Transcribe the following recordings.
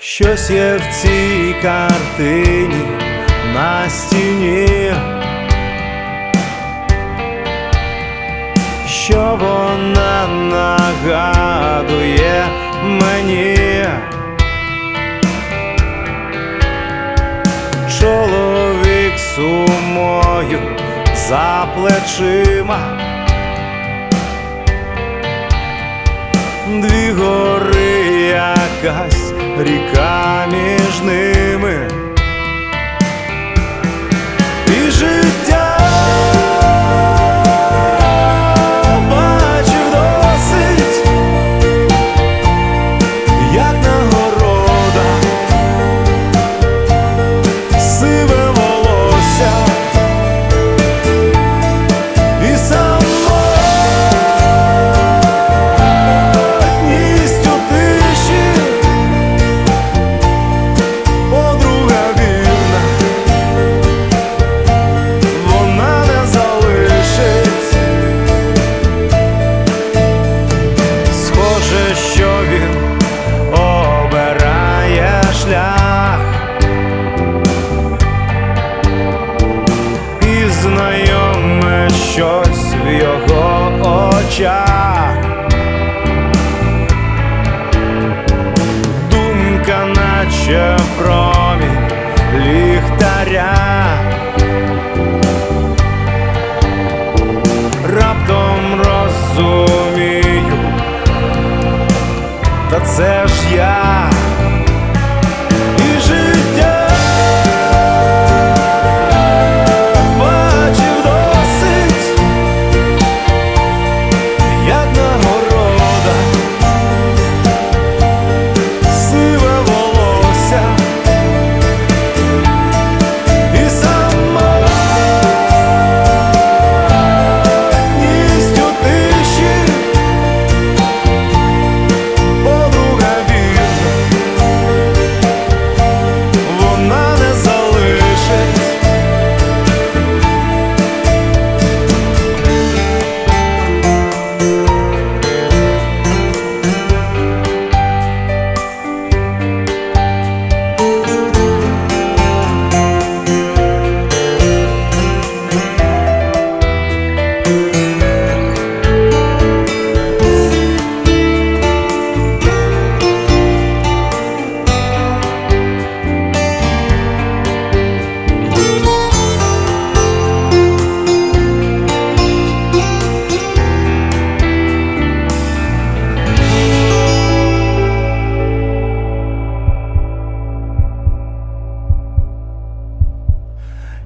Щось є в цій картині на стіні, що вона нагадує мені. Чоловік сумою за плечима. Дві гори якась ріка між ними щось в його очах. Думка, наче промінь ліхтаря. Раптом розумію, та це ж я.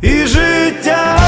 і життя.